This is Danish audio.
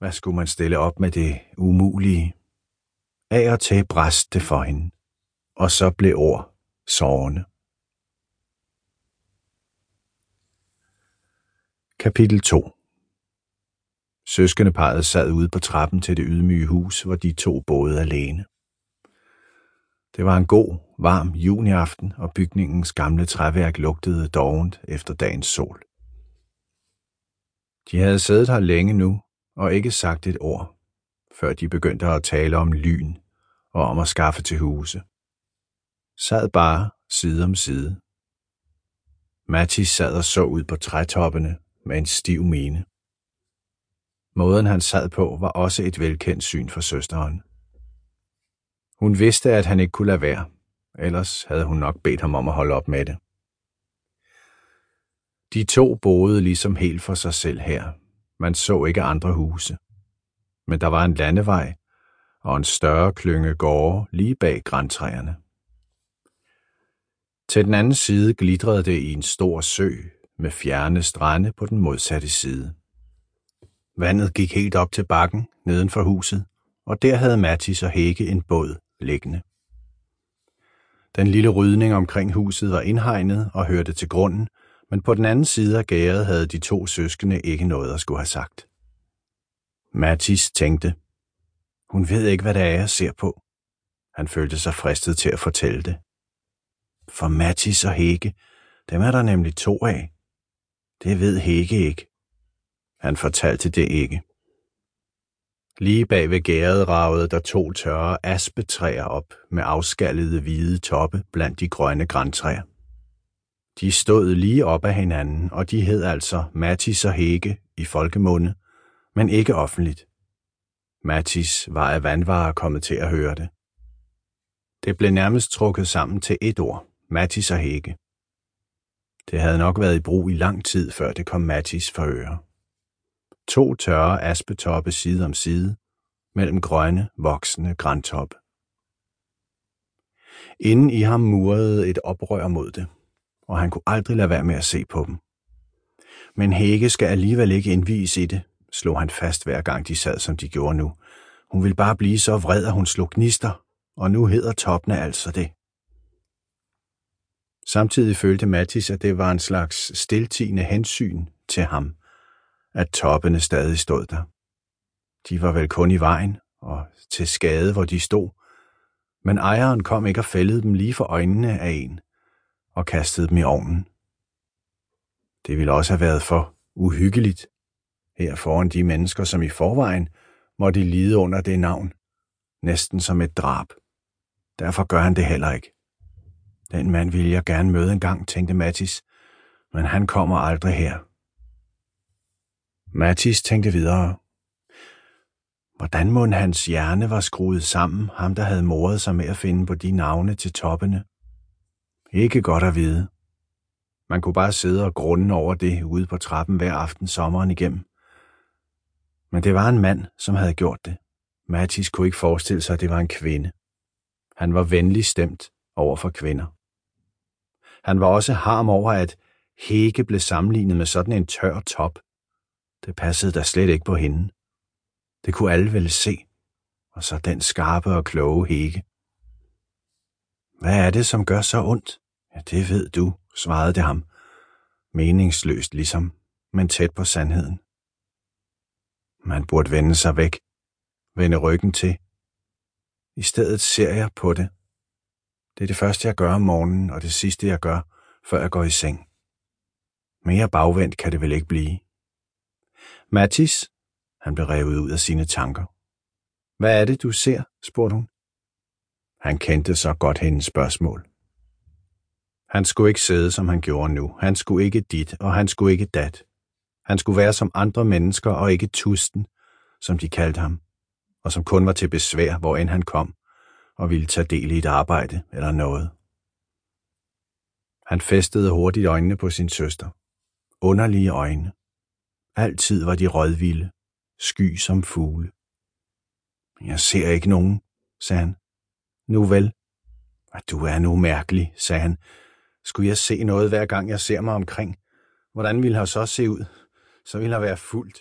Hvad skulle man stille op med det umulige? Af og til bræst det for hende, og så blev ord sårende. Kapitel 2 Søskendeparet sad ude på trappen til det ydmyge hus, hvor de to boede alene. Det var en god, varm juniaften, og bygningens gamle træværk lugtede dovent efter dagens sol. De havde siddet her længe nu, og ikke sagt et ord, før de begyndte at tale om lyn og om at skaffe til huse. Sad bare side om side. Mathis sad og så ud på trætoppene med en stiv mine. Måden han sad på var også et velkendt syn for søsteren. Hun vidste, at han ikke kunne lade være, ellers havde hun nok bedt ham om at holde op med det. De to boede ligesom helt for sig selv her. Man så ikke andre huse. Men der var en landevej og en større klynge gårde lige bag græntræerne. Til den anden side glitrede det i en stor sø med fjerne strande på den modsatte side. Vandet gik helt op til bakken neden for huset, og der havde Mattis og Hække en båd liggende. Den lille rydning omkring huset var indhegnet og hørte til grunden, men på den anden side af gæret havde de to søskende ikke noget at skulle have sagt. Mathis tænkte, hun ved ikke, hvad det er, jeg ser på. Han følte sig fristet til at fortælle det. For Mathis og Hege, dem er der nemlig to af. Det ved Hege ikke. Han fortalte det ikke. Lige bag ved gæret ragede der to tørre aspetræer op med afskallede hvide toppe blandt de grønne græntræer. De stod lige op af hinanden, og de hed altså Mattis og Hege i folkemunde, men ikke offentligt. Mattis var af vandvarer kommet til at høre det. Det blev nærmest trukket sammen til et ord, Mattis og Hege. Det havde nok været i brug i lang tid, før det kom Mattis for øre. To tørre aspetoppe side om side, mellem grønne, voksende græntoppe. Inden i ham murede et oprør mod det, og han kunne aldrig lade være med at se på dem. Men Hække skal alligevel ikke indvies i det, slog han fast hver gang de sad, som de gjorde nu. Hun ville bare blive så vred, at hun slog gnister, og nu hedder toppene altså det. Samtidig følte Mattis, at det var en slags stiltigende hensyn til ham, at toppene stadig stod der. De var vel kun i vejen og til skade, hvor de stod, men ejeren kom ikke og fældede dem lige for øjnene af en og kastede dem i ovnen. Det ville også have været for uhyggeligt her foran de mennesker, som i forvejen måtte lide under det navn, næsten som et drab. Derfor gør han det heller ikke. Den mand ville jeg gerne møde en gang, tænkte Mattis, men han kommer aldrig her. Mattis tænkte videre. Hvordan må hans hjerne var skruet sammen, ham der havde moret sig med at finde på de navne til toppene? Ikke godt at vide. Man kunne bare sidde og grunde over det ude på trappen hver aften sommeren igennem. Men det var en mand, som havde gjort det. Mathis kunne ikke forestille sig, at det var en kvinde. Han var venlig stemt over for kvinder. Han var også harm over, at Hege blev sammenlignet med sådan en tør top. Det passede da slet ikke på hende. Det kunne alle vel se. Og så den skarpe og kloge Hege. Hvad er det, som gør så ondt? Ja, det ved du, svarede det ham. Meningsløst ligesom, men tæt på sandheden. Man burde vende sig væk, vende ryggen til. I stedet ser jeg på det. Det er det første, jeg gør om morgenen, og det sidste, jeg gør, før jeg går i seng. Mere bagvendt kan det vel ikke blive. Mathis, han blev revet ud af sine tanker. Hvad er det, du ser? spurgte hun. Han kendte så godt hendes spørgsmål. Han skulle ikke sidde, som han gjorde nu. Han skulle ikke dit, og han skulle ikke dat. Han skulle være som andre mennesker, og ikke tusten, som de kaldte ham, og som kun var til besvær, hvor end han kom, og ville tage del i et arbejde eller noget. Han festede hurtigt øjnene på sin søster. Underlige øjne. Altid var de rødvilde, sky som fugle. Jeg ser ikke nogen, sagde han. Nu vel. Du er nu mærkelig, sagde han. Skulle jeg se noget, hver gang jeg ser mig omkring? Hvordan ville her så se ud? Så ville her være fuldt.